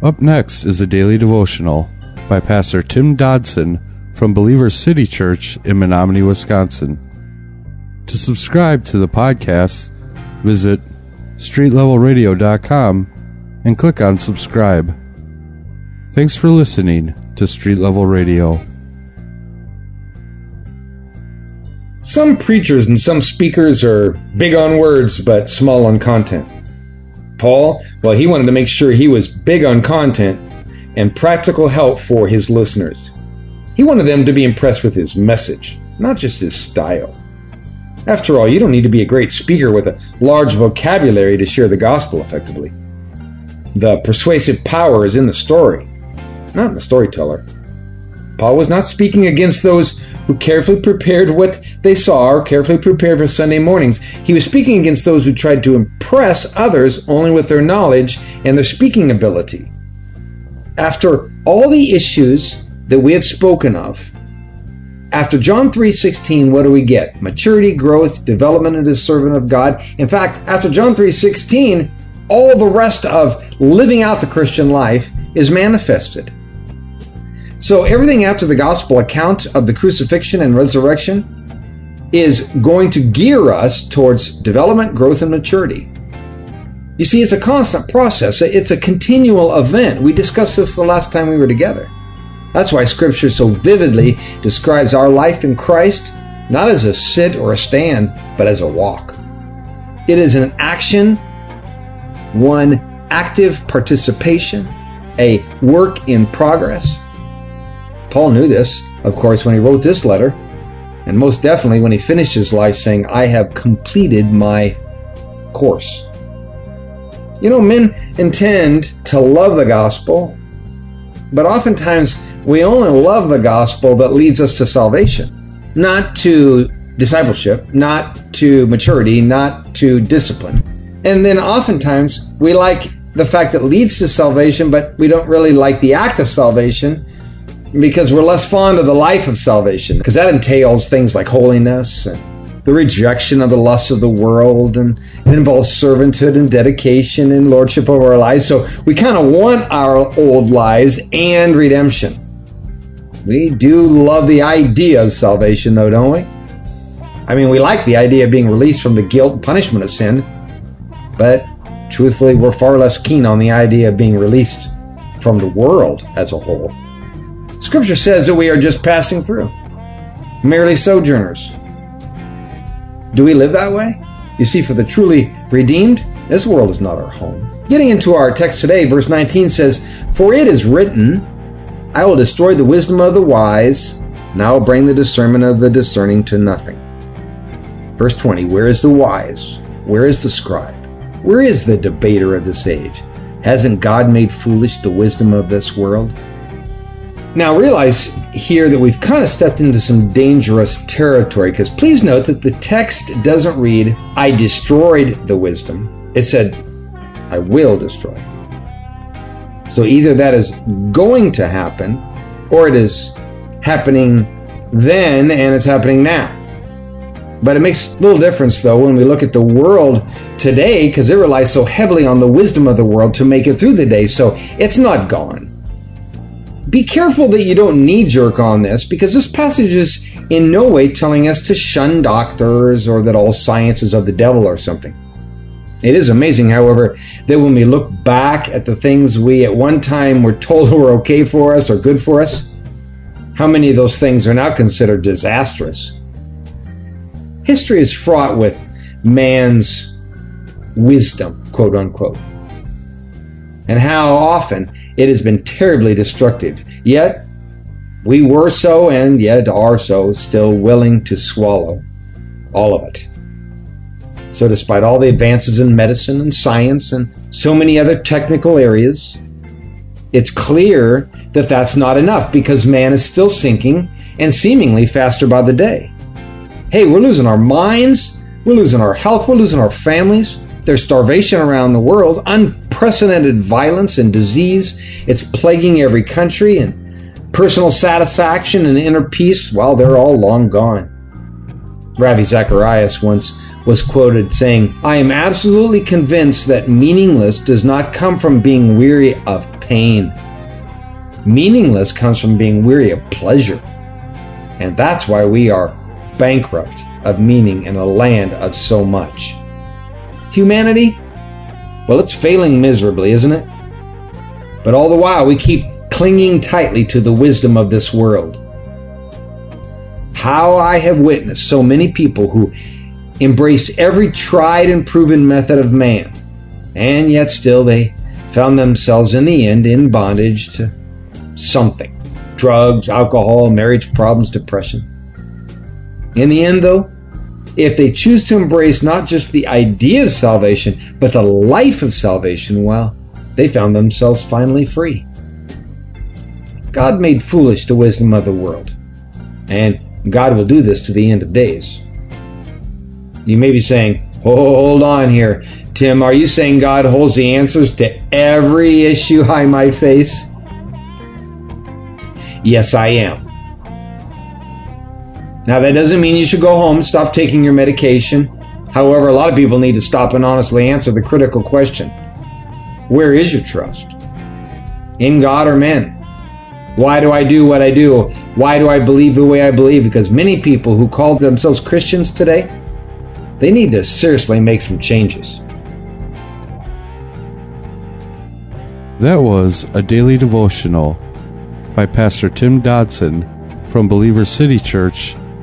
Up next is a daily devotional by Pastor Tim Dodson from Believer City Church in Menominee, Wisconsin. To subscribe to the podcast, visit streetlevelradio.com and click on subscribe. Thanks for listening to Street Level Radio. Some preachers and some speakers are big on words but small on content. Paul, well, he wanted to make sure he was big on content and practical help for his listeners. He wanted them to be impressed with his message, not just his style. After all, you don't need to be a great speaker with a large vocabulary to share the gospel effectively. The persuasive power is in the story, not in the storyteller. Paul was not speaking against those who carefully prepared what they saw or carefully prepared for Sunday mornings. He was speaking against those who tried to impress others only with their knowledge and their speaking ability. After all the issues that we have spoken of, after John 3:16, what do we get? Maturity, growth, development into a servant of God. In fact, after John 3:16, all the rest of living out the Christian life is manifested. So everything after the gospel account of the crucifixion and resurrection is going to gear us towards development, growth, and maturity. You see, it's a constant process. It's a continual event. We discussed this the last time we were together. That's why Scripture so vividly describes our life in Christ not as a sit or a stand, but as a walk. It is an action, one active participation, a work in progress. Paul knew this, of course, when he wrote this letter, and most definitely when he finished his life saying, I have completed my course. You know, men intend to love the gospel, but oftentimes we only love the gospel that leads us to salvation, not to discipleship, not to maturity, not to discipline. And then oftentimes we like the fact that leads to salvation, but we don't really like the act of salvation because we're less fond of the life of salvation because that entails things like holiness and the rejection of the lusts of the world and it involves servanthood and dedication and lordship over our lives. So we kind of want our old lives and redemption. We do love the idea of salvation though don't we? I mean we like the idea of being released from the guilt and punishment of sin but truthfully we're far less keen on the idea of being released from the world as a whole Scripture says that we are just passing through, merely sojourners. Do we live that way? You see, for the truly redeemed, this world is not our home. Getting into our text today, verse 19 says, For it is written, I will destroy the wisdom of the wise, and I will bring the discernment of the discerning to nothing. Verse 20, Where is the wise? Where is the scribe? Where is the debater of this age? Hasn't God made foolish the wisdom of this world? Now, realize here that we've kind of stepped into some dangerous territory because please note that the text doesn't read, I destroyed the wisdom. It said, I will destroy. So either that is going to happen or it is happening then and it's happening now. But it makes little difference though when we look at the world today because it relies so heavily on the wisdom of the world to make it through the day. So it's not gone be careful that you don't knee jerk on this because this passage is in no way telling us to shun doctors or that all science is of the devil or something. It is amazing, however, that when we look back at the things we at one time were told were okay for us or good for us, how many of those things are now considered disastrous. History is fraught with man's wisdom, quote unquote, and how often it has been terribly destructive. Yet, we were so and yet are so still willing to swallow all of it. So, despite all the advances in medicine and science and so many other technical areas, it's clear that that's not enough because man is still sinking and seemingly faster by the day. Hey, we're losing our minds, we're losing our health, we're losing our families. There's starvation around the world, unprecedented violence and disease. It's plaguing every country, and personal satisfaction and inner peace, well, they're all long gone. Ravi Zacharias once was quoted saying, I am absolutely convinced that meaningless does not come from being weary of pain. Meaningless comes from being weary of pleasure. And that's why we are bankrupt of meaning in a land of so much. Humanity? Well, it's failing miserably, isn't it? But all the while, we keep clinging tightly to the wisdom of this world. How I have witnessed so many people who embraced every tried and proven method of man, and yet still they found themselves in the end in bondage to something drugs, alcohol, marriage problems, depression. In the end, though, if they choose to embrace not just the idea of salvation, but the life of salvation, well, they found themselves finally free. God made foolish the wisdom of the world, and God will do this to the end of days. You may be saying, oh, hold on here. Tim, are you saying God holds the answers to every issue I might face? Yes, I am. Now, that doesn't mean you should go home and stop taking your medication. However, a lot of people need to stop and honestly answer the critical question Where is your trust? In God or men? Why do I do what I do? Why do I believe the way I believe? Because many people who call themselves Christians today, they need to seriously make some changes. That was a daily devotional by Pastor Tim Dodson from Believer City Church